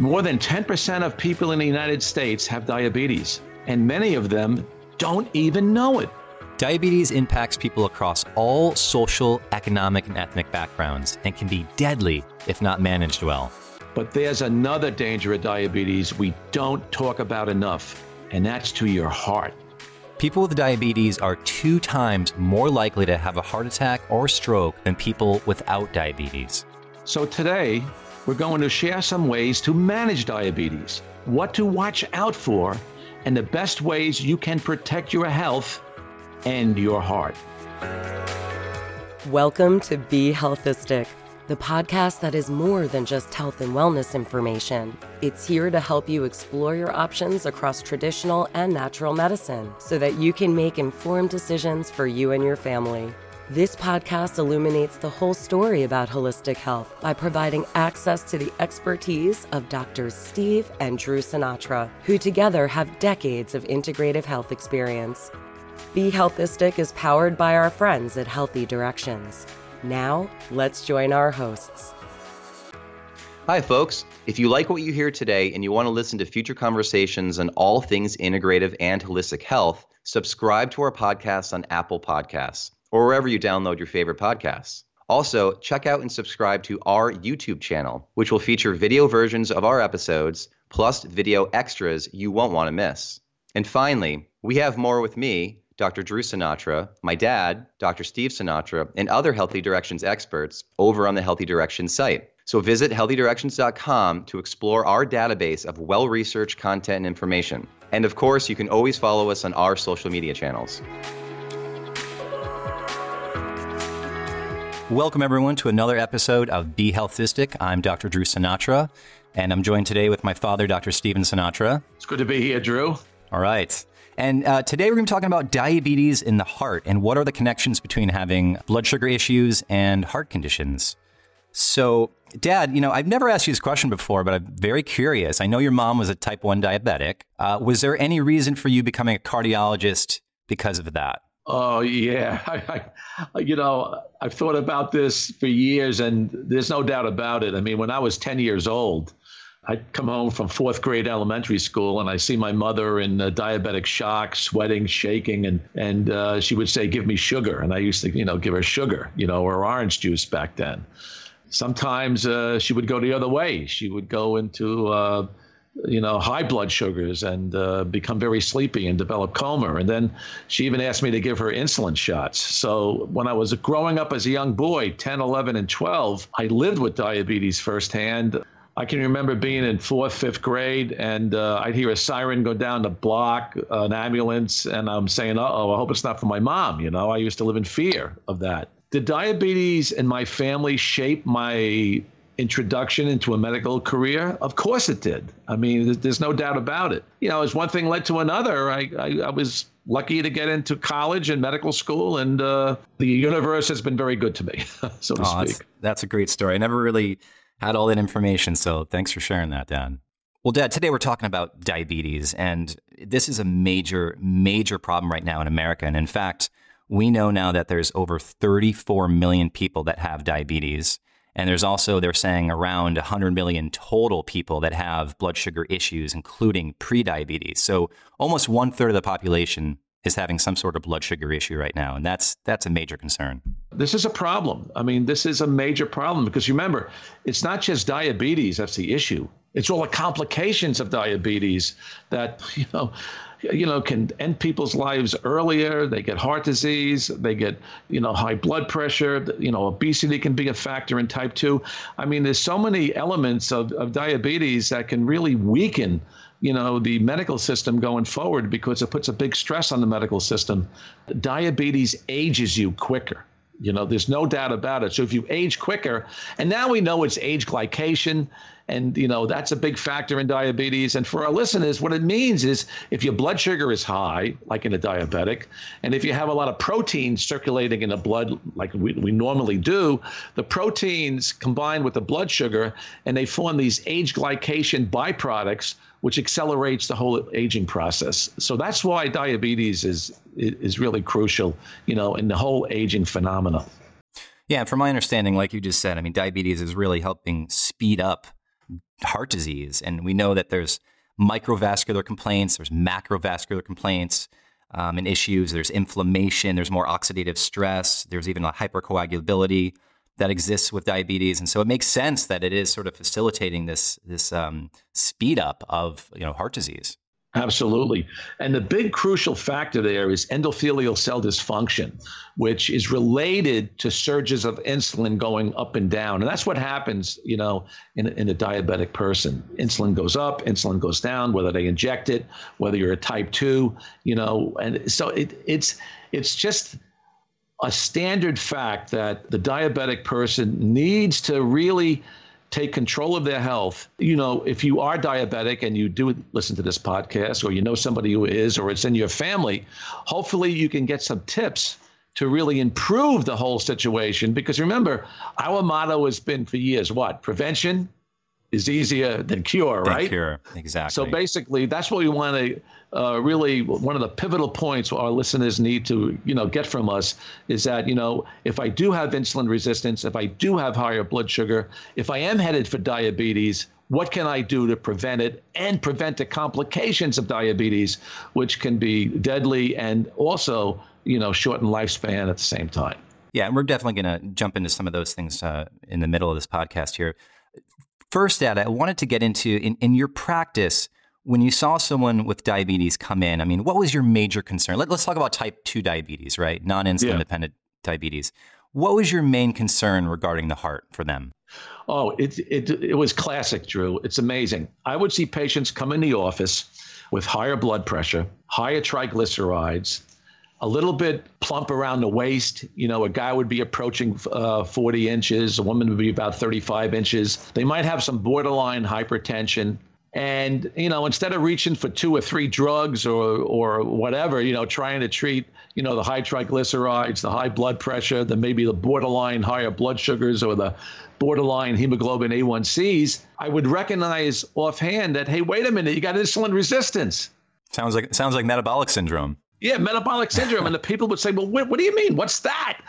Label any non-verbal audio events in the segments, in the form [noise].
More than 10% of people in the United States have diabetes, and many of them don't even know it. Diabetes impacts people across all social, economic, and ethnic backgrounds and can be deadly if not managed well. But there's another danger of diabetes we don't talk about enough, and that's to your heart. People with diabetes are two times more likely to have a heart attack or stroke than people without diabetes. So today, we're going to share some ways to manage diabetes, what to watch out for, and the best ways you can protect your health and your heart. Welcome to Be Healthistic, the podcast that is more than just health and wellness information. It's here to help you explore your options across traditional and natural medicine so that you can make informed decisions for you and your family. This podcast illuminates the whole story about holistic health by providing access to the expertise of Doctors Steve and Drew Sinatra, who together have decades of integrative health experience. Be Healthistic is powered by our friends at Healthy Directions. Now, let's join our hosts. Hi, folks. If you like what you hear today and you want to listen to future conversations on all things integrative and holistic health, subscribe to our podcast on Apple Podcasts or wherever you download your favorite podcasts. Also, check out and subscribe to our YouTube channel, which will feature video versions of our episodes plus video extras you won't want to miss. And finally, we have more with me, Dr. Drew Sinatra, my dad, Dr. Steve Sinatra, and other Healthy Directions experts over on the Healthy Directions site. So visit healthydirections.com to explore our database of well researched content and information. And of course, you can always follow us on our social media channels. Welcome, everyone, to another episode of Be Healthistic. I'm Dr. Drew Sinatra, and I'm joined today with my father, Dr. Steven Sinatra. It's good to be here, Drew. All right. And uh, today we're going to be talking about diabetes in the heart and what are the connections between having blood sugar issues and heart conditions. So, Dad, you know, I've never asked you this question before, but I'm very curious. I know your mom was a type 1 diabetic. Uh, was there any reason for you becoming a cardiologist because of that? Oh yeah, [laughs] I, I, you know I've thought about this for years, and there's no doubt about it. I mean, when I was 10 years old, I'd come home from fourth grade elementary school, and I see my mother in diabetic shock, sweating, shaking, and and uh, she would say, "Give me sugar," and I used to, you know, give her sugar, you know, or orange juice back then. Sometimes uh, she would go the other way. She would go into uh, you know, high blood sugars and uh, become very sleepy and develop coma. And then she even asked me to give her insulin shots. So when I was growing up as a young boy, 10, 11, and 12, I lived with diabetes firsthand. I can remember being in fourth, fifth grade, and uh, I'd hear a siren go down the block, an ambulance, and I'm saying, "Uh oh, I hope it's not for my mom." You know, I used to live in fear of that. Did diabetes in my family shape my introduction into a medical career? Of course it did. I mean, there's no doubt about it. You know, as one thing led to another, I, I, I was lucky to get into college and medical school, and uh, the universe has been very good to me, [laughs] so to oh, speak. That's, that's a great story. I never really had all that information, so thanks for sharing that, Dad. Well, Dad, today we're talking about diabetes, and this is a major, major problem right now in America. And in fact, we know now that there's over 34 million people that have diabetes. And there's also, they're saying, around 100 million total people that have blood sugar issues, including prediabetes. So almost one third of the population is having some sort of blood sugar issue right now. And that's, that's a major concern. This is a problem. I mean, this is a major problem because remember, it's not just diabetes that's the issue. It's all the complications of diabetes that, [laughs] you know, you know, can end people's lives earlier. They get heart disease. They get, you know, high blood pressure. You know, obesity can be a factor in type 2. I mean, there's so many elements of, of diabetes that can really weaken you know the medical system going forward because it puts a big stress on the medical system. Diabetes ages you quicker. You know there's no doubt about it. So if you age quicker and now we know it's age glycation and you know that's a big factor in diabetes. And for our listeners what it means is if your blood sugar is high like in a diabetic and if you have a lot of proteins circulating in the blood like we, we normally do the proteins combine with the blood sugar and they form these age glycation byproducts which accelerates the whole aging process. So that's why diabetes is is really crucial you know in the whole aging phenomena yeah, from my understanding, like you just said, I mean, diabetes is really helping speed up heart disease. And we know that there's microvascular complaints, there's macrovascular complaints um, and issues, there's inflammation, there's more oxidative stress, there's even a hypercoagulability that exists with diabetes. And so it makes sense that it is sort of facilitating this, this um, speed up of you know, heart disease. Absolutely. And the big crucial factor there is endothelial cell dysfunction, which is related to surges of insulin going up and down. And that's what happens, you know, in, in a diabetic person. Insulin goes up, insulin goes down, whether they inject it, whether you're a type 2, you know, and so it, it's it's just a standard fact that the diabetic person needs to really take control of their health. You know, if you are diabetic and you do listen to this podcast, or you know somebody who is, or it's in your family, hopefully you can get some tips to really improve the whole situation. Because remember, our motto has been for years what? Prevention is easier than cure, than right? Cure, exactly. So basically, that's what we want to uh, really one of the pivotal points our listeners need to you know get from us is that you know if I do have insulin resistance, if I do have higher blood sugar, if I am headed for diabetes, what can I do to prevent it and prevent the complications of diabetes, which can be deadly and also you know shorten lifespan at the same time. Yeah, and we're definitely going to jump into some of those things uh, in the middle of this podcast here. First, Dad, I wanted to get into in, in your practice when you saw someone with diabetes come in. I mean, what was your major concern? Let, us talk about type two diabetes, right? Non-insulin yeah. dependent diabetes. What was your main concern regarding the heart for them? Oh, it, it, it was classic, Drew. It's amazing. I would see patients come in the office with higher blood pressure, higher triglycerides, a little bit plump around the waist. You know, a guy would be approaching uh, 40 inches, a woman would be about 35 inches. They might have some borderline hypertension. And, you know, instead of reaching for two or three drugs or, or whatever, you know, trying to treat, you know, the high triglycerides, the high blood pressure, the maybe the borderline higher blood sugars or the borderline hemoglobin A1Cs, I would recognize offhand that, hey, wait a minute, you got insulin resistance. Sounds like sounds like metabolic syndrome. Yeah, metabolic syndrome. and the people would say, well, what, what, do you mean? What's that?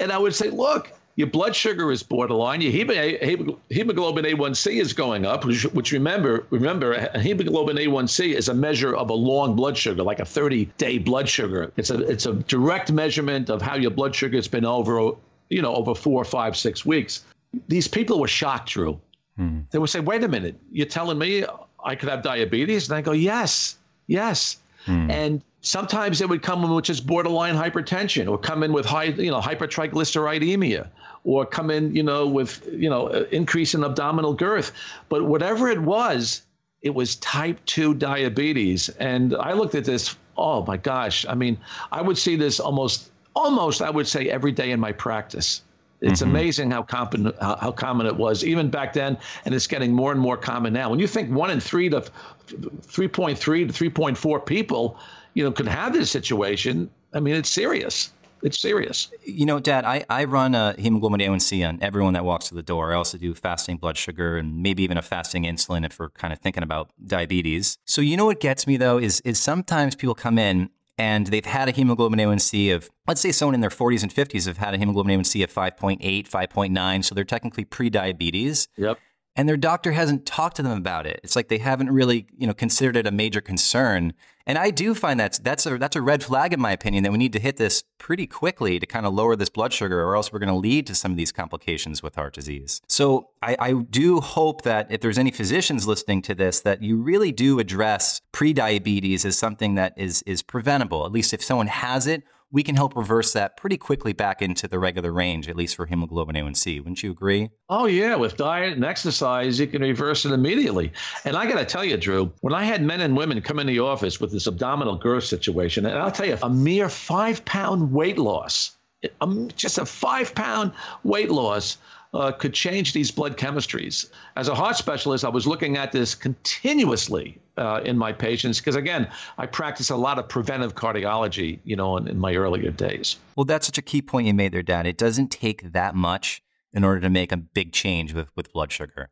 And I would say, look, your blood sugar is borderline. Your hemoglobin A1C is going up, which, which remember, remember, hemoglobin A1C is a measure of a long blood sugar, like a 30-day blood sugar. It's a it's a direct measurement of how your blood sugar has been over, you know, over four, five, six weeks. These people were shocked, Drew. Hmm. They would say, wait a minute, you're telling me I could have diabetes? And I go, yes, yes. Hmm. And sometimes it would come in with just borderline hypertension or come in with high, you know, hypertriglyceridemia or come in, you know, with, you know, increase in abdominal girth. But whatever it was, it was type 2 diabetes. And I looked at this, oh my gosh. I mean, I would see this almost, almost, I would say, every day in my practice. It's mm-hmm. amazing how common how, how, common it was even back then, and it's getting more and more common now. When you think one in three to 3.3 to 3.4 people, you know, could have this situation, I mean, it's serious. It's serious. You know, Dad, I, I run a hemoglobin A1C on everyone that walks through the door. I also do fasting blood sugar and maybe even a fasting insulin if we're kind of thinking about diabetes. So you know what gets me though is is sometimes people come in and they've had a hemoglobin A1C of, let's say someone in their 40s and 50s have had a hemoglobin A1C of 5.8, 5.9, so they're technically pre-diabetes. Yep. And their doctor hasn't talked to them about it. It's like they haven't really, you know, considered it a major concern. And I do find that that's a that's a red flag in my opinion that we need to hit this pretty quickly to kind of lower this blood sugar, or else we're going to lead to some of these complications with heart disease. So I, I do hope that if there's any physicians listening to this, that you really do address prediabetes as something that is is preventable. At least if someone has it we can help reverse that pretty quickly back into the regular range, at least for hemoglobin A1C. Wouldn't you agree? Oh, yeah. With diet and exercise, you can reverse it immediately. And I got to tell you, Drew, when I had men and women come in the office with this abdominal girth situation, and I'll tell you, a mere five pound weight loss, um, just a five pound weight loss uh, could change these blood chemistries. As a heart specialist, I was looking at this continuously uh, in my patients because, again, I practice a lot of preventive cardiology, you know, in, in my earlier days. Well, that's such a key point you made there, Dad. It doesn't take that much in order to make a big change with, with blood sugar.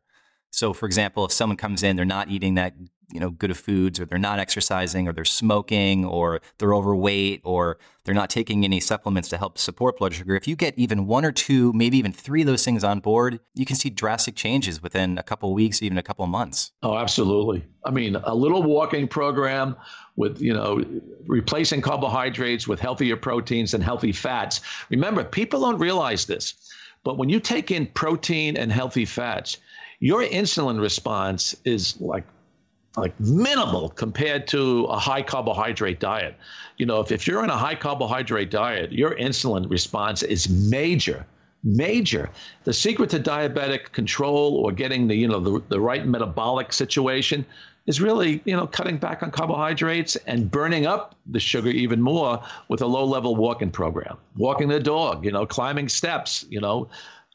So, for example, if someone comes in, they're not eating that you know good of foods or they're not exercising or they're smoking or they're overweight or they're not taking any supplements to help support blood sugar if you get even one or two maybe even three of those things on board you can see drastic changes within a couple weeks even a couple months. Oh absolutely. I mean a little walking program with you know replacing carbohydrates with healthier proteins and healthy fats. Remember people don't realize this but when you take in protein and healthy fats your insulin response is like like minimal compared to a high carbohydrate diet. You know, if, if you're on a high carbohydrate diet, your insulin response is major major. The secret to diabetic control or getting the you know the, the right metabolic situation is really you know cutting back on carbohydrates and burning up the sugar even more with a low level walking program. Walking the dog you know climbing steps you know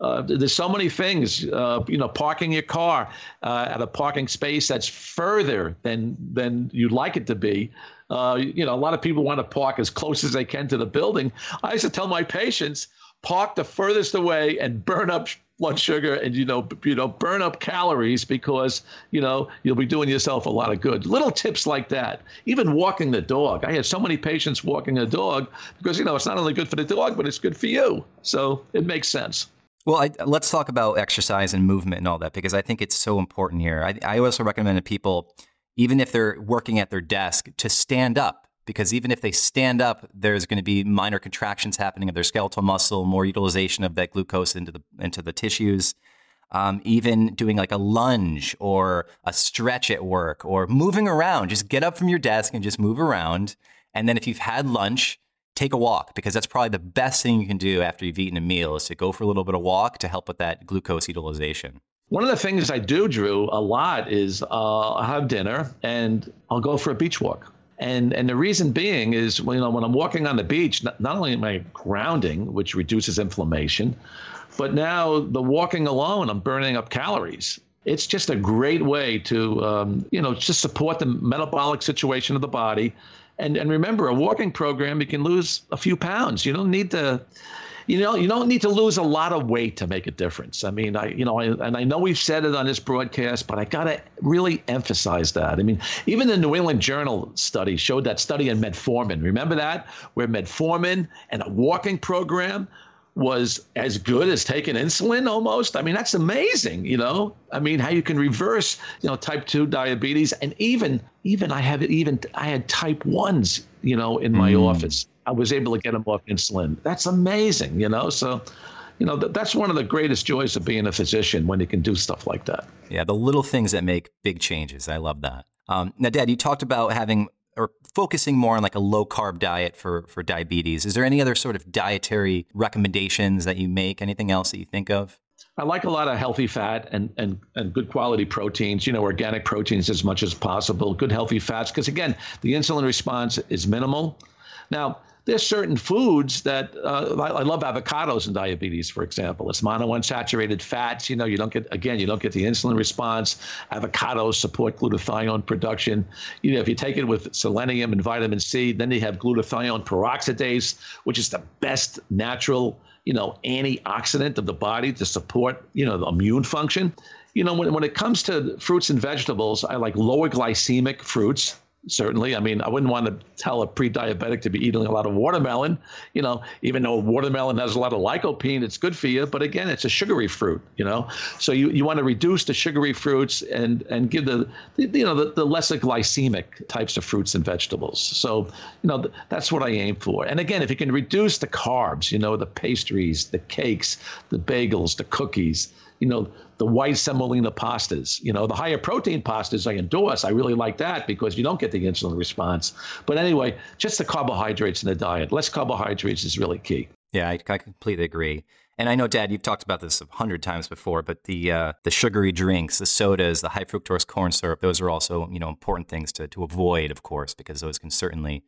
uh, there's so many things. Uh, you know, parking your car uh, at a parking space that's further than than you'd like it to be. Uh, you know, a lot of people want to park as close as they can to the building. I used to tell my patients, park the furthest away and burn up blood sugar and you know you know burn up calories because you know you'll be doing yourself a lot of good little tips like that even walking the dog i had so many patients walking a dog because you know it's not only good for the dog but it's good for you so it makes sense well, I, let's talk about exercise and movement and all that because I think it's so important here. I, I also recommend to people, even if they're working at their desk, to stand up because even if they stand up, there's going to be minor contractions happening of their skeletal muscle, more utilization of that glucose into the into the tissues. Um, even doing like a lunge or a stretch at work or moving around, just get up from your desk and just move around. And then if you've had lunch, take a walk because that's probably the best thing you can do after you've eaten a meal is to go for a little bit of walk to help with that glucose utilization. One of the things I do, Drew, a lot is uh, I'll have dinner and I'll go for a beach walk. And, and the reason being is you know when I'm walking on the beach, not, not only am I grounding, which reduces inflammation, but now the walking alone, I'm burning up calories. It's just a great way to um, you know just support the metabolic situation of the body and and remember, a walking program, you can lose a few pounds. You don't need to you know you don't need to lose a lot of weight to make a difference. I mean i you know I, and i know we've said it on this broadcast but i got to really emphasize that. I mean even the new england journal study showed that study in metformin. Remember that? Where metformin and a walking program was as good as taking insulin almost. I mean, that's amazing, you know. I mean, how you can reverse, you know, type 2 diabetes and even even I have even I had type 1s, you know, in my mm. office. I was able to get them off insulin. That's amazing, you know. So, you know, th- that's one of the greatest joys of being a physician when you can do stuff like that. Yeah, the little things that make big changes. I love that. Um, now, Dad, you talked about having or focusing more on like a low carb diet for for diabetes. Is there any other sort of dietary recommendations that you make? Anything else that you think of? I like a lot of healthy fat and, and, and good quality proteins, you know, organic proteins as much as possible, good healthy fats, because again, the insulin response is minimal. Now, there's certain foods that uh, I, I, love avocados in diabetes, for example. It's monounsaturated fats. You know, you don't get again, you don't get the insulin response. Avocados support glutathione production. You know, if you take it with selenium and vitamin C, then you have glutathione peroxidase, which is the best natural, you know, antioxidant of the body to support, you know, the immune function. You know, when, when it comes to fruits and vegetables, I like lower glycemic fruits certainly. I mean, I wouldn't want to tell a pre-diabetic to be eating a lot of watermelon, you know, even though watermelon has a lot of lycopene, it's good for you. But again, it's a sugary fruit, you know. So you, you want to reduce the sugary fruits and and give the, the you know the, the lesser glycemic types of fruits and vegetables. So you know th- that's what I aim for. And again, if you can reduce the carbs, you know, the pastries, the cakes, the bagels, the cookies, you know, the white semolina pastas. You know, the higher protein pastas I endorse. I really like that because you don't get the insulin response. But anyway, just the carbohydrates in the diet. Less carbohydrates is really key. Yeah, I, I completely agree. And I know, Dad, you've talked about this a hundred times before, but the uh, the sugary drinks, the sodas, the high fructose corn syrup, those are also you know important things to to avoid, of course, because those can certainly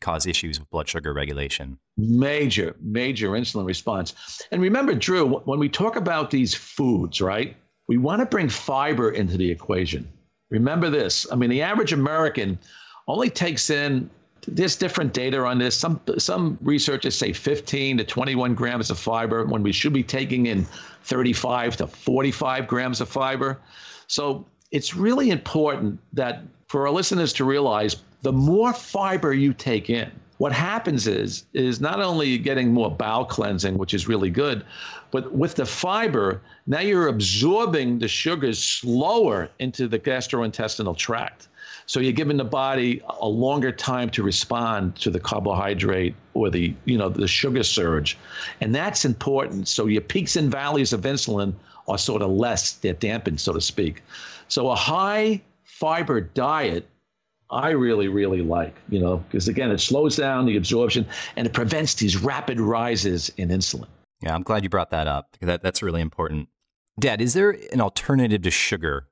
cause issues with blood sugar regulation. Major, major insulin response. And remember, Drew, when we talk about these foods, right, we want to bring fiber into the equation. Remember this. I mean, the average American only takes in there's different data on this. Some some researchers say 15 to 21 grams of fiber when we should be taking in 35 to 45 grams of fiber. So it's really important that for our listeners to realize the more fiber you take in, what happens is is not only getting more bowel cleansing, which is really good, but with the fiber, now you're absorbing the sugars slower into the gastrointestinal tract. So you're giving the body a longer time to respond to the carbohydrate or the you know the sugar surge, and that's important. So your peaks and valleys of insulin are sort of less, they're dampened, so to speak. So a high fiber diet I really, really like, you know, because again, it slows down the absorption and it prevents these rapid rises in insulin. Yeah, I'm glad you brought that up. That, that's really important. Dad, is there an alternative to sugar,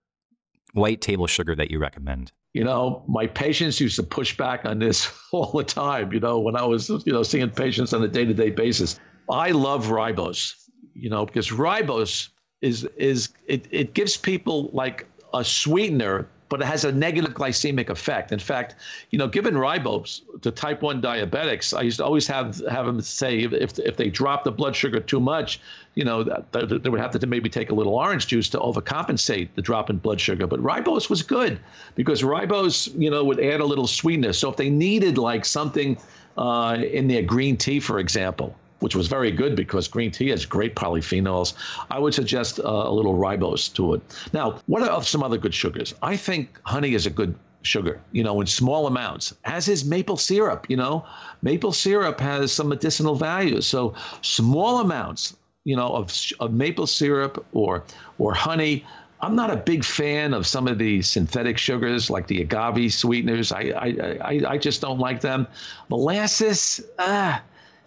white table sugar, that you recommend? You know, my patients used to push back on this [laughs] all the time, you know, when I was, you know, seeing patients on a day to day basis. I love ribose, you know, because ribose is, is it, it gives people like a sweetener but it has a negative glycemic effect. In fact, you know, given ribose to type 1 diabetics, I used to always have have them say if, if they drop the blood sugar too much, you know, they would have to maybe take a little orange juice to overcompensate the drop in blood sugar. But ribose was good because ribose, you know, would add a little sweetness. So if they needed like something uh, in their green tea, for example, which was very good because green tea has great polyphenols. I would suggest uh, a little ribose to it. Now, what are some other good sugars? I think honey is a good sugar, you know, in small amounts, as is maple syrup. You know, maple syrup has some medicinal value. So small amounts, you know, of, of maple syrup or or honey. I'm not a big fan of some of the synthetic sugars like the agave sweeteners. I I, I, I just don't like them. Molasses, ah,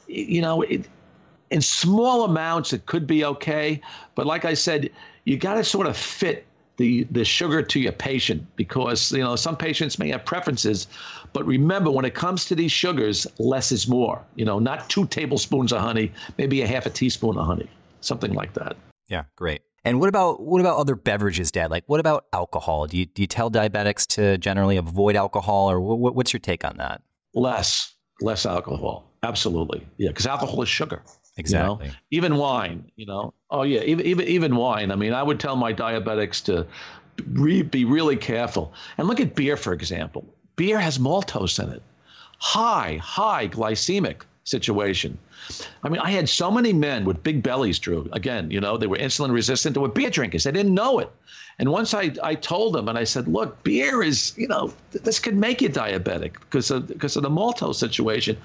you know, it, in small amounts, it could be okay. But like I said, you got to sort of fit the, the sugar to your patient because, you know, some patients may have preferences. But remember, when it comes to these sugars, less is more. You know, not two tablespoons of honey, maybe a half a teaspoon of honey, something like that. Yeah, great. And what about what about other beverages, Dad? Like, what about alcohol? Do you do you tell diabetics to generally avoid alcohol, or what, what's your take on that? Less, less alcohol. Absolutely. Yeah, because alcohol is sugar. Exactly. You know? Even wine, you know. Oh yeah, even even even wine. I mean, I would tell my diabetics to re- be really careful. And look at beer, for example. Beer has maltose in it. High, high glycemic situation. I mean, I had so many men with big bellies, Drew. Again, you know, they were insulin resistant. They were beer drinkers. They didn't know it. And once I, I told them and I said, look, beer is, you know, this could make you diabetic because of, because of the maltose situation.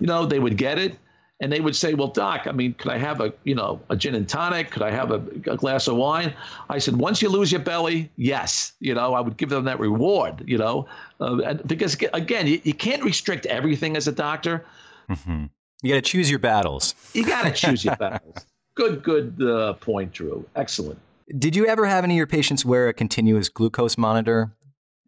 You know, they would get it and they would say, well, doc, I mean, could I have a, you know, a gin and tonic? Could I have a, a glass of wine? I said, once you lose your belly, yes. You know, I would give them that reward, you know, uh, because again, you, you, can't restrict everything as a doctor. Mm-hmm. You got to choose your battles. You got to choose your [laughs] battles. Good, good uh, point, Drew. Excellent. Did you ever have any of your patients wear a continuous glucose monitor?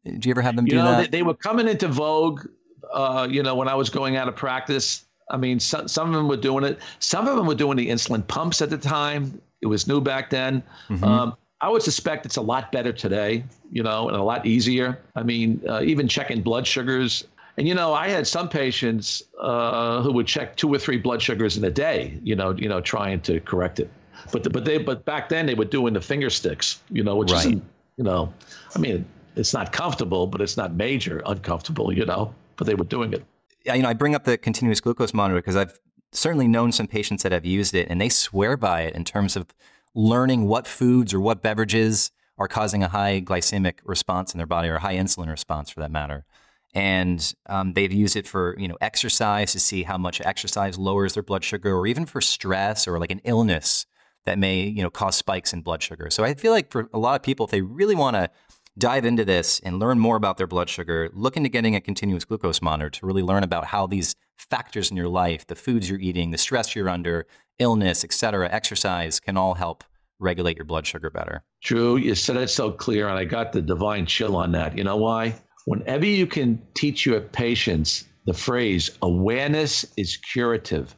Did you ever have them you do know, that? They, they were coming into vogue, uh, you know, when I was going out of practice. I mean, some, some of them were doing it. Some of them were doing the insulin pumps at the time. It was new back then. Mm-hmm. Um, I would suspect it's a lot better today, you know, and a lot easier. I mean, uh, even checking blood sugars. And you know, I had some patients uh, who would check two or three blood sugars in a day, you know, you know, trying to correct it. But the, but they but back then they were doing the finger sticks, you know, which right. isn't you know, I mean, it's not comfortable, but it's not major uncomfortable, you know. But they were doing it. Yeah, you know, I bring up the continuous glucose monitor because I've certainly known some patients that have used it, and they swear by it in terms of learning what foods or what beverages are causing a high glycemic response in their body or a high insulin response, for that matter. And um, they've used it for you know exercise to see how much exercise lowers their blood sugar, or even for stress or like an illness that may you know cause spikes in blood sugar. So I feel like for a lot of people, if they really want to dive into this and learn more about their blood sugar, look into getting a continuous glucose monitor to really learn about how these factors in your life, the foods you're eating, the stress you're under, illness, etc., exercise can all help regulate your blood sugar better. Drew, you said it so clear, and I got the divine chill on that. You know why? Whenever you can teach your patients the phrase awareness is curative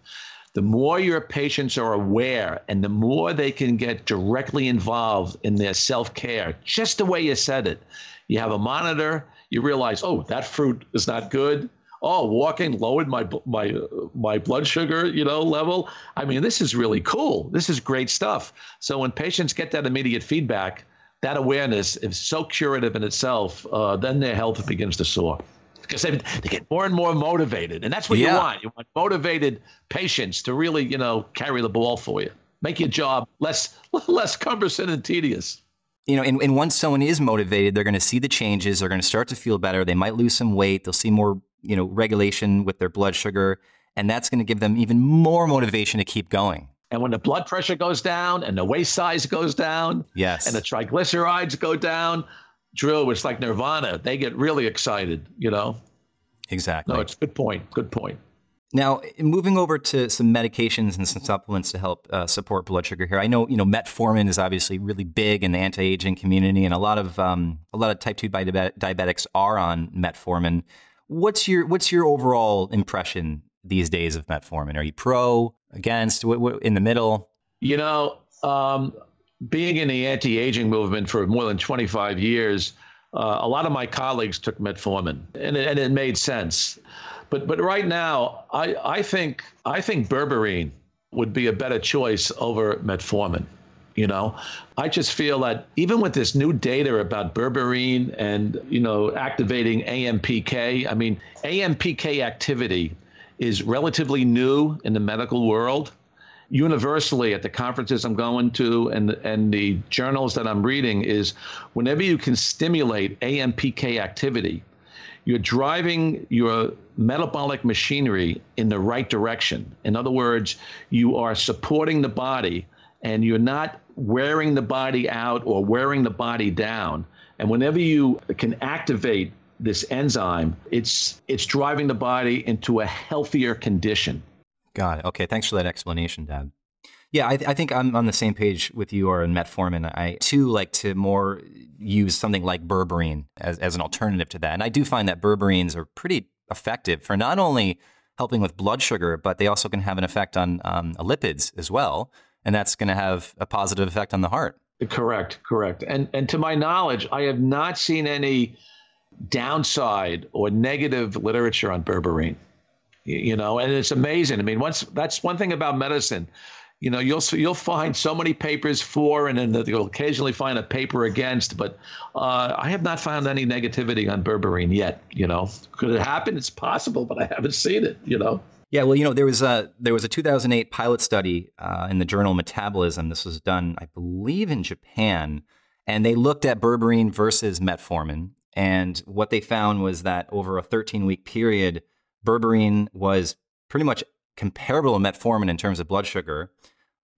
the more your patients are aware and the more they can get directly involved in their self care, just the way you said it. You have a monitor, you realize, oh, that fruit is not good. Oh, walking lowered my my my blood sugar, you know, level. I mean, this is really cool. This is great stuff. So when patients get that immediate feedback, that awareness is so curative in itself, uh, then their health begins to soar because they, they get more and more motivated. And that's what yeah. you want. You want motivated patients to really, you know, carry the ball for you, make your job less [laughs] less cumbersome and tedious. You know, and, and once someone is motivated, they're going to see the changes. They're going to start to feel better. They might lose some weight. They'll see more, you know, regulation with their blood sugar, and that's going to give them even more motivation to keep going. And when the blood pressure goes down and the waist size goes down, yes, and the triglycerides go down, Drew, it's like nirvana. They get really excited, you know? Exactly. No, it's a good point. Good point. Now, moving over to some medications and some supplements to help uh, support blood sugar here. I know, you know, metformin is obviously really big in the anti-aging community, and a lot of um, a lot of type two diabetics are on metformin. What's your what's your overall impression these days of metformin? Are you pro, against, in the middle? You know, um, being in the anti-aging movement for more than 25 years, uh, a lot of my colleagues took metformin, and it, and it made sense. But but right now, I, I think I think berberine would be a better choice over metformin. You know, I just feel that even with this new data about berberine and you know activating AMPK, I mean AMPK activity is relatively new in the medical world universally at the conferences I'm going to and and the journals that I'm reading is whenever you can stimulate AMPK activity, you're driving your metabolic machinery in the right direction. In other words, you are supporting the body and you're not wearing the body out or wearing the body down. And whenever you can activate this enzyme, it's it's driving the body into a healthier condition. Got it. Okay, thanks for that explanation, Dad. Yeah, I, I, think I'm on the same page with you or in metformin. I too like to more use something like berberine as, as an alternative to that. And I do find that berberines are pretty effective for not only helping with blood sugar, but they also can have an effect on um, lipids as well. And that's going to have a positive effect on the heart. Correct, correct. And and to my knowledge, I have not seen any downside or negative literature on berberine. You know and it's amazing. I mean once that's one thing about medicine. You know you'll you'll find so many papers for and then you'll occasionally find a paper against but uh, i have not found any negativity on berberine yet you know. Could it happen? It's possible but i haven't seen it you know. Yeah, well, you know, there was a there was a 2008 pilot study uh, in the journal Metabolism. This was done, I believe, in Japan, and they looked at berberine versus metformin. And what they found was that over a 13 week period, berberine was pretty much comparable to metformin in terms of blood sugar,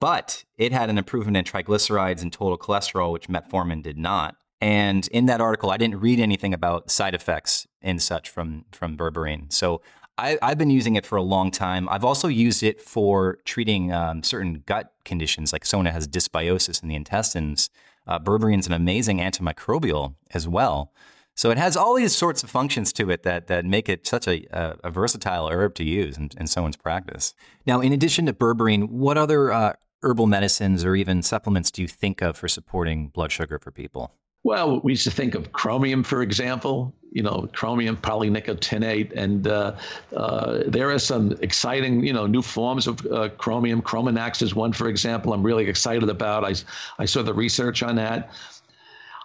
but it had an improvement in triglycerides and total cholesterol, which metformin did not. And in that article, I didn't read anything about side effects and such from from berberine. So I, have been using it for a long time. I've also used it for treating um, certain gut conditions, like someone has dysbiosis in the intestines. Uh, berberine is an amazing antimicrobial as well. So it has all these sorts of functions to it that, that make it such a, a, a versatile herb to use in, in, someone's practice. Now, in addition to berberine, what other uh, herbal medicines or even supplements do you think of for supporting blood sugar for people? Well, we used to think of chromium, for example, you know, chromium polynicotinate, and uh, uh, there are some exciting, you know, new forms of uh, chromium. Crominex is one, for example, I'm really excited about. I, I saw the research on that.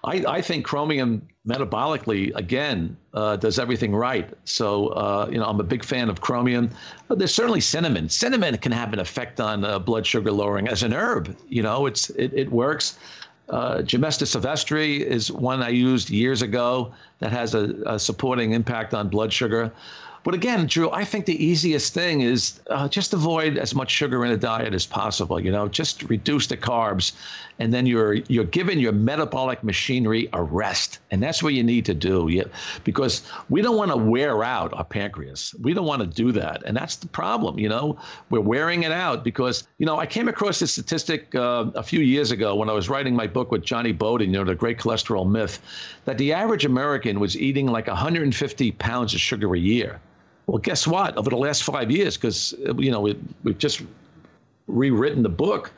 I, I think chromium metabolically, again, uh, does everything right. So, uh, you know, I'm a big fan of chromium. But there's certainly cinnamon. Cinnamon can have an effect on uh, blood sugar lowering as an herb. You know, it's it, it works. Uh, Gymnema sylvestre is one I used years ago that has a, a supporting impact on blood sugar. But again, Drew, I think the easiest thing is uh, just avoid as much sugar in a diet as possible. You know, just reduce the carbs, and then you're you're giving your metabolic machinery a rest, and that's what you need to do. You, because we don't want to wear out our pancreas. We don't want to do that, and that's the problem. You know, we're wearing it out because you know I came across this statistic uh, a few years ago when I was writing my book with Jonny Bowden, you know, the Great Cholesterol Myth, that the average American was eating like 150 pounds of sugar a year. Well, guess what? Over the last five years, because uh, you know we, we've just rewritten the book,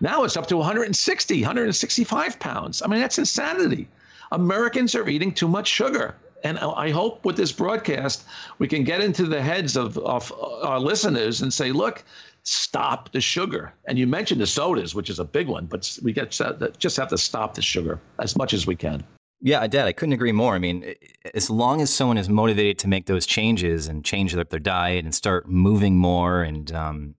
now it's up to 160, 165 pounds. I mean, that's insanity. Americans are eating too much sugar. And I hope with this broadcast, we can get into the heads of, of uh, our listeners and say, look, stop the sugar. And you mentioned the sodas, which is a big one, but we get uh, just have to stop the sugar as much as we can. Yeah, Dad, I couldn't agree more. I mean, as long as someone is motivated to make those changes and change their, their diet and start moving more and um,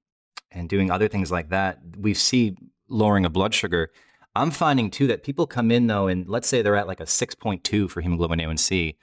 and doing other things like that, we see lowering of blood sugar. I'm finding too that people come in though, and let's say they're at like a 6.2 for hemoglobin A1C.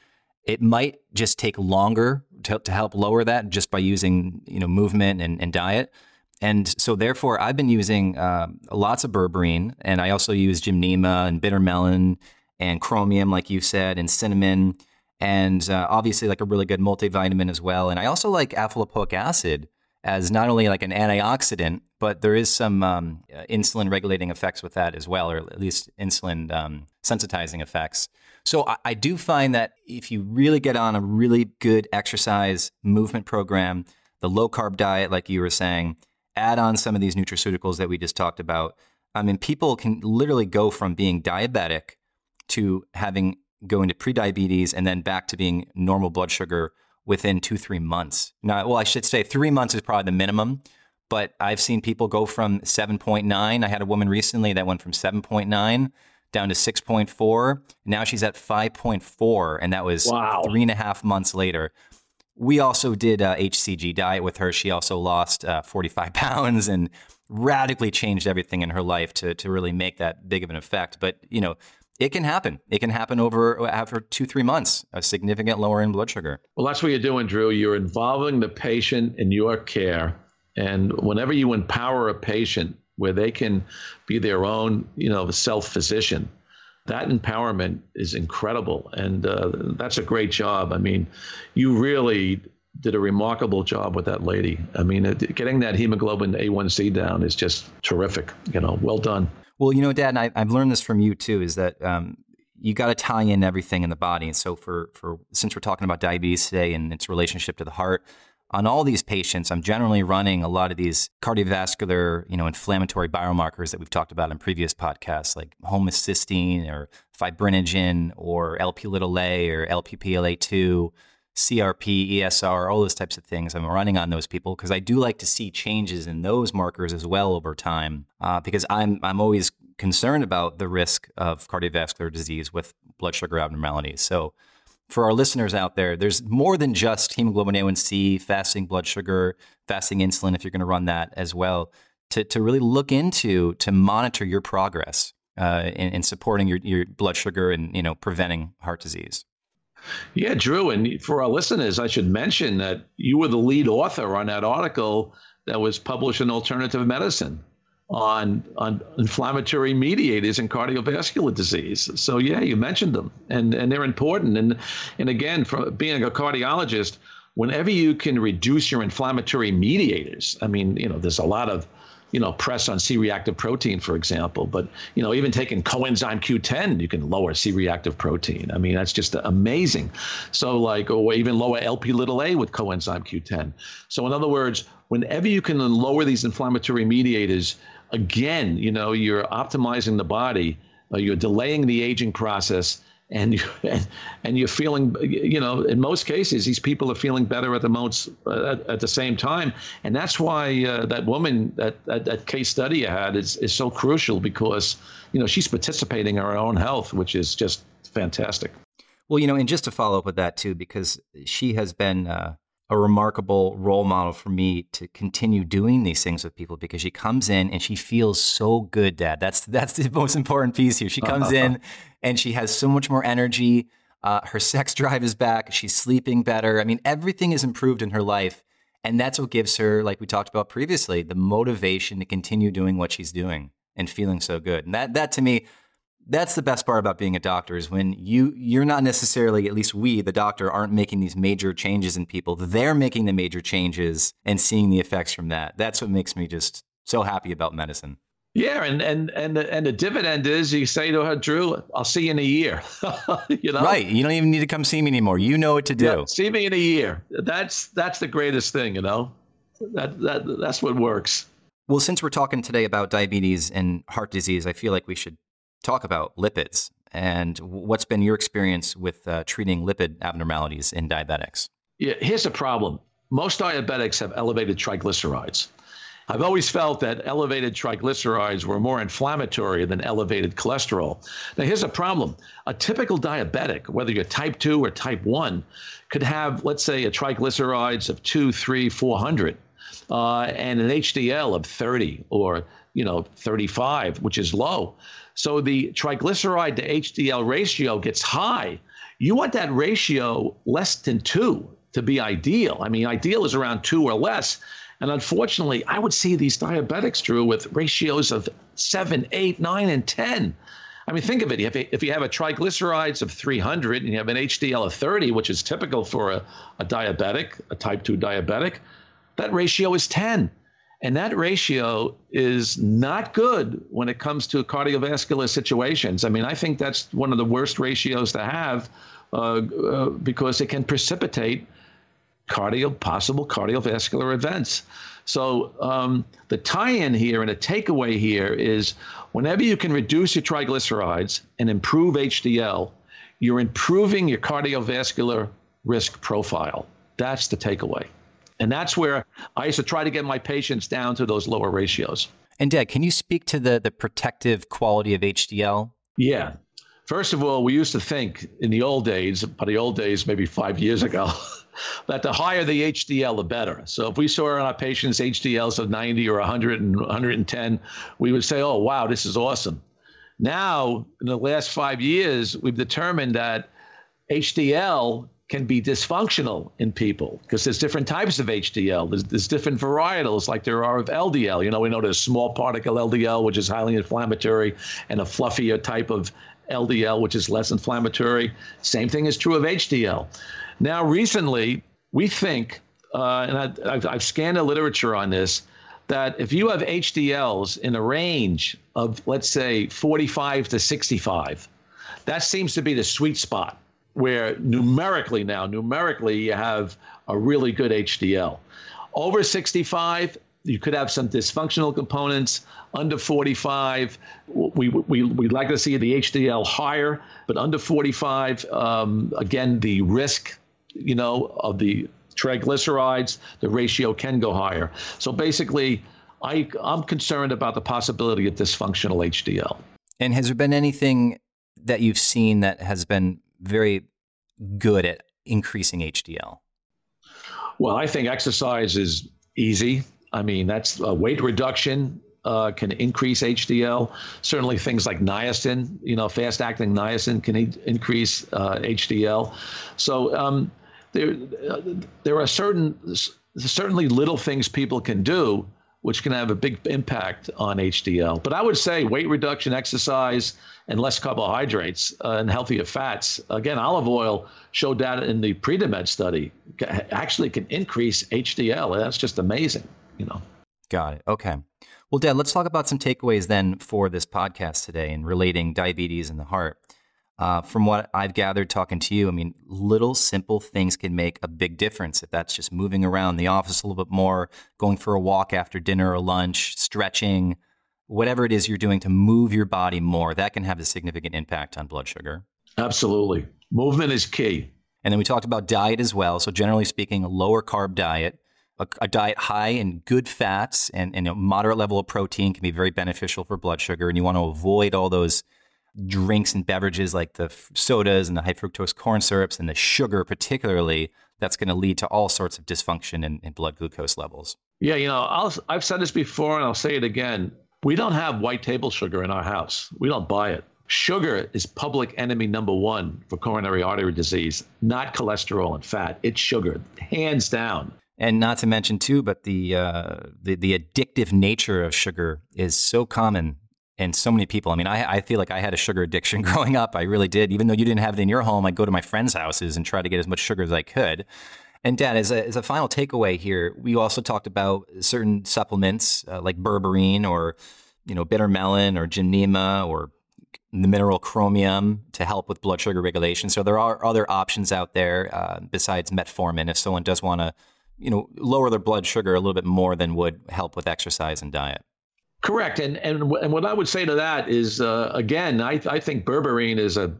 It might just take longer to, to help lower that just by using you know movement and, and diet. And so, therefore, I've been using uh, lots of berberine, and I also use gymnema and bitter melon and chromium, like you said, and cinnamon, and uh, obviously like a really good multivitamin as well. And I also like alpha-lipoic acid as not only like an antioxidant, but there is some um, uh, insulin regulating effects with that as well, or at least insulin um, sensitizing effects. So I, I do find that if you really get on a really good exercise movement program, the low carb diet, like you were saying, add on some of these nutraceuticals that we just talked about, I mean, people can literally go from being diabetic to having go into prediabetes and then back to being normal blood sugar within two, three months. Now, well, I should say three months is probably the minimum, but I've seen people go from 7.9. I had a woman recently that went from 7.9 down to 6.4. Now she's at 5.4, and that was wow. three and a half months later we also did a HCG diet with her. She also lost uh, 45 [laughs] pounds and radically changed everything in her life to to really make that big of an effect. But you know, it can happen. It can happen over after two three months. A significant lower in blood sugar. Well, that's what you're doing, Drew. You're involving the patient in your care, and whenever you empower a patient where they can be their own, you know, self physician that empowerment is incredible. And uh, that's a great job. I mean, you really did a remarkable job with that lady. I mean, getting that hemoglobin A1C down is just terrific. You know, well done. Well, you know, Dad, and I, have learned this from you too. Is that um, you got to tie in everything in the body. And so, for for since we're talking about diabetes today and its relationship to the heart, on all these patients, I'm generally running a lot of these cardiovascular, you know, inflammatory biomarkers that we've talked about in previous podcasts, like homocysteine or fibrinogen or LP little a or LPPLA2, CRP, ESR, all those types of things. I'm running on those people because I do like to see changes in those markers as well over time. Uh, because I'm I'm always concerned about the risk of cardiovascular disease with blood sugar abnormalities. So for our listeners out there, there's more than just hemoglobin A1C, fasting blood sugar, fasting insulin, if you're going to run that as well, to, to really look into to monitor your progress uh, in, in supporting your, your blood sugar and you know preventing heart disease. Yeah, Drew, and for our listeners, I should mention that you were the lead author on that article that was published in Alternative Medicine on on inflammatory mediators in cardiovascular disease. So yeah, you mentioned them, and and they're important. And and again, from being a cardiologist, whenever you can reduce your inflammatory mediators, I mean, you know, there's a lot of you know, press on C-reactive protein, for example. But you know, even taking coenzyme Q10, you can lower C-reactive protein. I mean, that's just amazing. So like, or even lower LP little a with coenzyme Q10. So in other words, whenever you can lower these inflammatory mediators, again, you know, you're optimizing the body, uh, you're delaying the aging process, and you [laughs] and you're feeling, you know, in most cases, these people are feeling better at the most uh, at, at, the same time, and that's why uh, that woman that, that, that case study you had is is so crucial because you know she's participating in her own health, which is just fantastic. Well, you know, and just to follow up with that too, because she has been uh, a remarkable role model for me to continue doing these things with people because she comes in and she feels so good, Dad. That's that's the [laughs] most important piece here. She comes in and she has so much more energy. Uh, her sex [laughs] drive is back. She's sleeping better. I mean, everything is improved in her life. And that's what gives her, like we talked about previously, the motivation to continue doing what she's doing and feeling so good. And that, that to me, that's the best part about being a doctor is when you you're not necessarily at least we the doctor aren't making these major changes in people. They're making the major changes and seeing the effects from that. That's what makes me just so happy about medicine. Yeah and and and the, and the dividend is you say to her drew i'll see you in a year. [laughs] You know? Right. You don't even need to come see me anymore. You know what to do. Yeah, see me in a year. That's that's the greatest thing you know? That that that's what works. Well since we're talking today about diabetes and heart disease i feel like we should talk about lipids and what's been your experience with uh, treating lipid abnormalities in diabetics? Yeah, here's the problem. Most diabetics have elevated triglycerides. I've always felt that elevated triglycerides were more inflammatory than elevated cholesterol. Now, here's a problem a typical diabetic, whether you're type 2 or type 1, could have, let's say, a triglycerides of 2, 3, 400. Uh, and an HDL of 30 or you know 35, which is low. So the triglyceride to HDL ratio gets high. You want that ratio less than two to be ideal. I mean, ideal is around two or less. And unfortunately, I would see these diabetics, Drew, with ratios of seven, eight, nine, and 10. I mean, think of it. If, if you have a triglycerides of 300 and you have an HDL of 30, which is typical for a, a diabetic, a type 2 diabetic, that ratio is 10. And that ratio is not good when it comes to cardiovascular situations. I mean, I think that's one of the worst ratios to have uh, uh, because it can precipitate cardio possible cardiovascular events. So um, the tie-in here and a takeaway here is whenever you can reduce your triglycerides and improve HDL, you're improving your cardiovascular risk profile. That's the takeaway. And that's where I used to try to get my patients down to those lower ratios. And Dad, can you speak to the the protective quality of HDL? Yeah. First of all, we used to think in the old days, by the old days, maybe five years ago, [laughs] that the higher the HDL, the better. So if we saw in our patients HDLs of 90 or 100 and 110, we would say, oh, wow, this is awesome. Now, in the last five years, we've determined that HDL can be dysfunctional in people because there's different types of HDL. There's, there's, different varietals like there are of LDL. You know, we know there's small particle LDL, which is highly inflammatory, and a fluffier type of LDL, which is less inflammatory. Same thing is true of HDL. Now, recently, we think, uh, and I, have I've scanned the literature on this, that if you have HDLs in a range of, let's say, 45 to 65, that seems to be the sweet spot where numerically now, numerically, you have a really good HDL. Over 65, you could have some dysfunctional components. Under 45, we, we, we'd like to see the HDL higher, but under 45, um, again, the risk, you know, of the triglycerides, the ratio can go higher. So basically, I, I'm concerned about the possibility of dysfunctional HDL. And has there been anything that you've seen that has been very good at increasing HDL? Well, I think exercise is easy. I mean, that's a weight reduction uh, can increase HDL. Certainly, things like niacin, you know, fast-acting niacin can e- increase uh, HDL. So um, there, uh, there are certain, certainly little things people can do which can have a big impact on HDL. But I would say weight reduction, exercise, and less carbohydrates uh, and healthier fats. Again, olive oil showed data in the Predimed study actually can increase HDL. That's just amazing you know. Got it. Okay. Well, Dad, let's talk about some takeaways then for this podcast today and relating diabetes and the heart. Uh, from what I've gathered talking to you, I mean, little simple things can make a big difference. If that's just moving around the office a little bit more, going for a walk after dinner or lunch, stretching, whatever it is you're doing to move your body more, that can have a significant impact on blood sugar. Absolutely. Movement is key. And then we talked about diet as well. So, generally speaking, a lower carb diet a, a diet high in good fats and, and a moderate level of protein can be very beneficial for blood sugar. And you want to avoid all those drinks and beverages like the sodas and the high fructose corn syrups and the sugar, particularly, that's going to lead to all sorts of dysfunction in, in blood glucose levels. Yeah, you know, I'll, I've said this before and I'll say it again. We don't have white table sugar in our house. We don't buy it. Sugar is public enemy number one for coronary artery disease, not cholesterol and fat. It's sugar, hands down and not to mention too, but the uh, the the addictive nature of sugar is so common in so many people. I mean, I, I feel like I had a sugar addiction [laughs] growing up. I really did. Even though you didn't have it in your home, I'd go to my friends' houses and try to get as much sugar as I could. And Dad, as a, as a final takeaway here, we also talked about certain supplements uh, like berberine or you know bitter melon or gymnema or the mineral chromium to help with blood sugar regulation. So there are other options out there uh, besides metformin if someone does want to you know, lower their blood sugar a little bit more than would help with exercise and diet. Correct. And and, and what I would say to that is, uh, again, I, I think berberine is a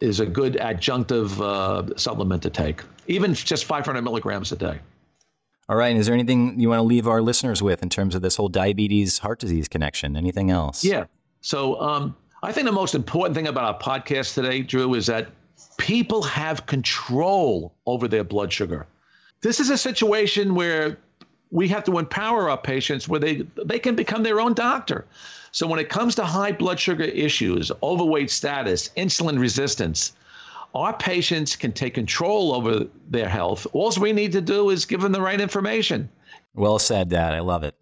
is a good adjunctive uh, supplement to take, even just 500 milligrams a day. All right. Is there anything you want to leave our listeners with in terms of this whole diabetes heart disease connection? Anything else? Yeah. So um, I think the most important thing about our podcast today, Drew, is that people have control over their blood sugar. This is a situation where we have to empower our patients where they they can become their own doctor. So when it comes to high blood sugar issues, overweight status, insulin resistance, our patients can take control over their health. All we need to do is give them the right information. Well said, Dad. I love it.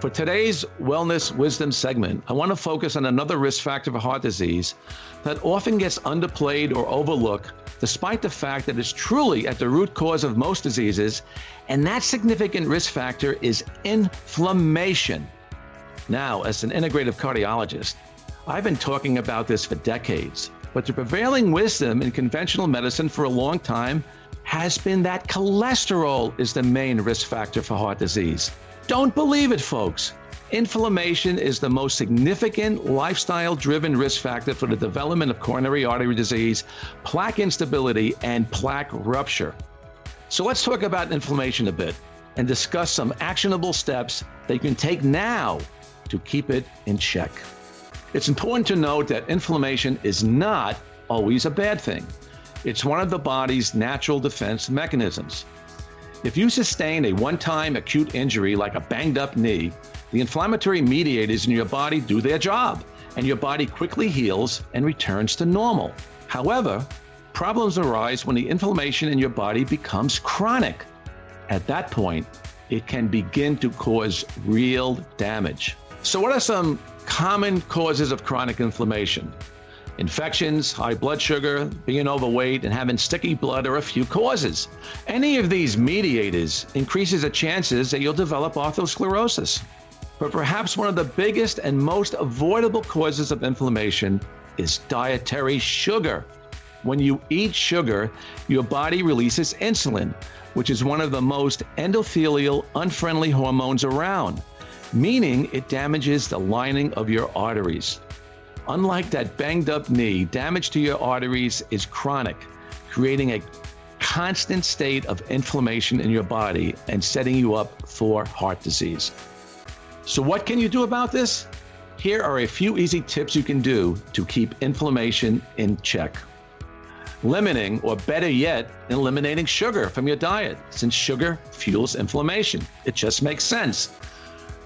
For today's Wellness Wisdom segment, I want to focus on another risk factor for heart disease that often gets underplayed or overlooked, despite the fact that it's truly at the root cause of most diseases, and that significant risk factor is inflammation. Now, as an integrative cardiologist, I've been talking about this for decades, but the prevailing wisdom in conventional medicine for a long time has been that cholesterol is the main risk factor for heart disease. Don't believe it, folks. Inflammation is the most significant lifestyle driven risk factor for the development of coronary artery disease, plaque instability, and plaque rupture. So let's talk about inflammation a bit and discuss some actionable steps that you can take now to keep it in check. It's important to note that inflammation is not always a bad thing. It's one of the body's natural defense mechanisms. If you sustain a one time acute injury like a banged up knee, the inflammatory mediators in your body do their job, and your body quickly heals and returns to normal. However, problems arise when the inflammation in your body becomes chronic. At that point, it can begin to cause real damage. So, what are some common causes of chronic inflammation. Infections, high blood sugar, being overweight, and having sticky blood are a few causes. Any of these mediators increases the chances that you'll develop atherosclerosis. But perhaps one of the biggest and most avoidable causes of inflammation is dietary sugar. When you eat sugar, your body releases insulin, which is one of the most endothelial, unfriendly hormones around meaning it damages the lining of your arteries. Unlike that banged up knee, damage to your arteries is chronic, creating a constant state of inflammation in your body and setting you up for heart disease. So, what can you do about this? Here are a few easy tips you can do to keep inflammation in check. Limiting, or better yet, eliminating sugar from your diet, since sugar fuels inflammation. It just makes sense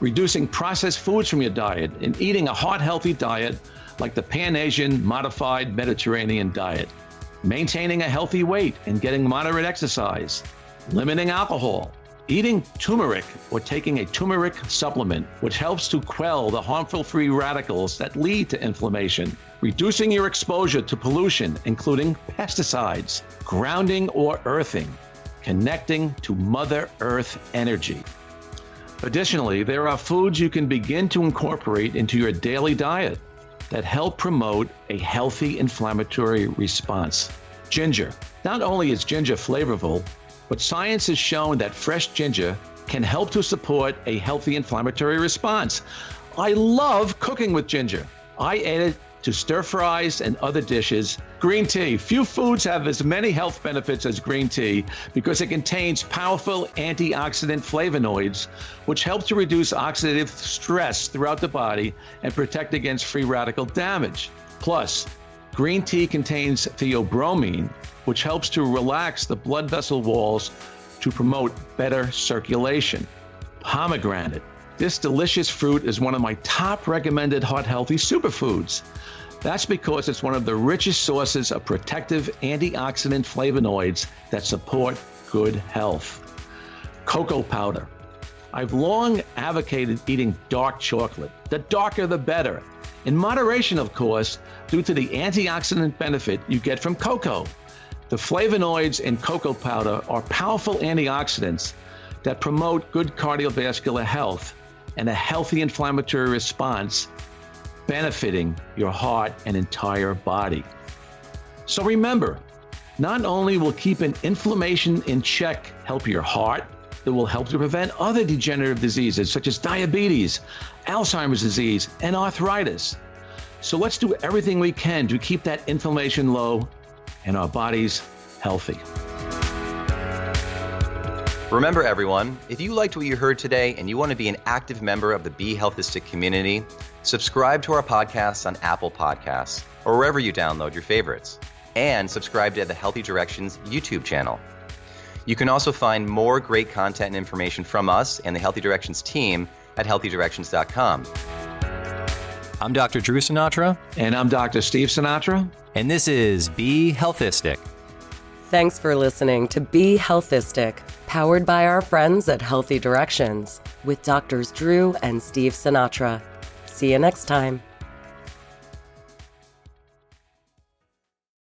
reducing processed foods from your diet, and eating a heart healthy diet like the Pan Asian modified Mediterranean diet, maintaining a healthy weight and getting moderate exercise, limiting alcohol, eating turmeric or taking a turmeric supplement, which helps to quell the harmful free radicals that lead to inflammation, reducing your exposure to pollution, including pesticides, grounding or earthing, connecting to Mother Earth energy. Additionally, there are foods you can begin to incorporate into your daily diet that help promote a healthy inflammatory response. Ginger. Not only is ginger flavorful, but science has shown that fresh ginger can help to support a healthy inflammatory response. I love cooking with ginger. I add it to stir fries and other dishes. Green tea. Few foods have as many health benefits as green tea because it contains powerful antioxidant flavonoids, which help to reduce oxidative stress throughout the body and protect against free radical damage. Plus, green tea contains theobromine, which helps to relax the blood vessel walls to promote better circulation. Pomegranate. This delicious fruit is one of my top recommended heart healthy superfoods. That's because it's one of the richest sources of protective antioxidant flavonoids that support good health. Cocoa powder. I've long advocated eating dark chocolate. The darker, the better. In moderation, of course, due to the antioxidant benefit you get from cocoa. The flavonoids in cocoa powder are powerful antioxidants that promote good cardiovascular health and a healthy inflammatory response benefiting your heart and entire body. So remember, not only will keeping inflammation in check help your heart, it will help to prevent other degenerative diseases such as diabetes, Alzheimer's disease, and arthritis. So let's do everything we can to keep that inflammation low and our bodies healthy. Remember, everyone, if you liked what you heard today and you want to be an active member of the Be Healthistic community, subscribe to our podcast on Apple Podcasts or wherever you download your favorites, and subscribe to the Healthy Directions YouTube channel. You can also find more great content and information from us and the Healthy Directions team at healthydirections.com. I'm Dr. Drew Sinatra. And I'm Dr. Steve Sinatra. And this is Be Healthistic. Thanks for listening to Be Healthistic, powered by our friends at Healthy Directions with Doctors Drew and Steve Sinatra. See you next time.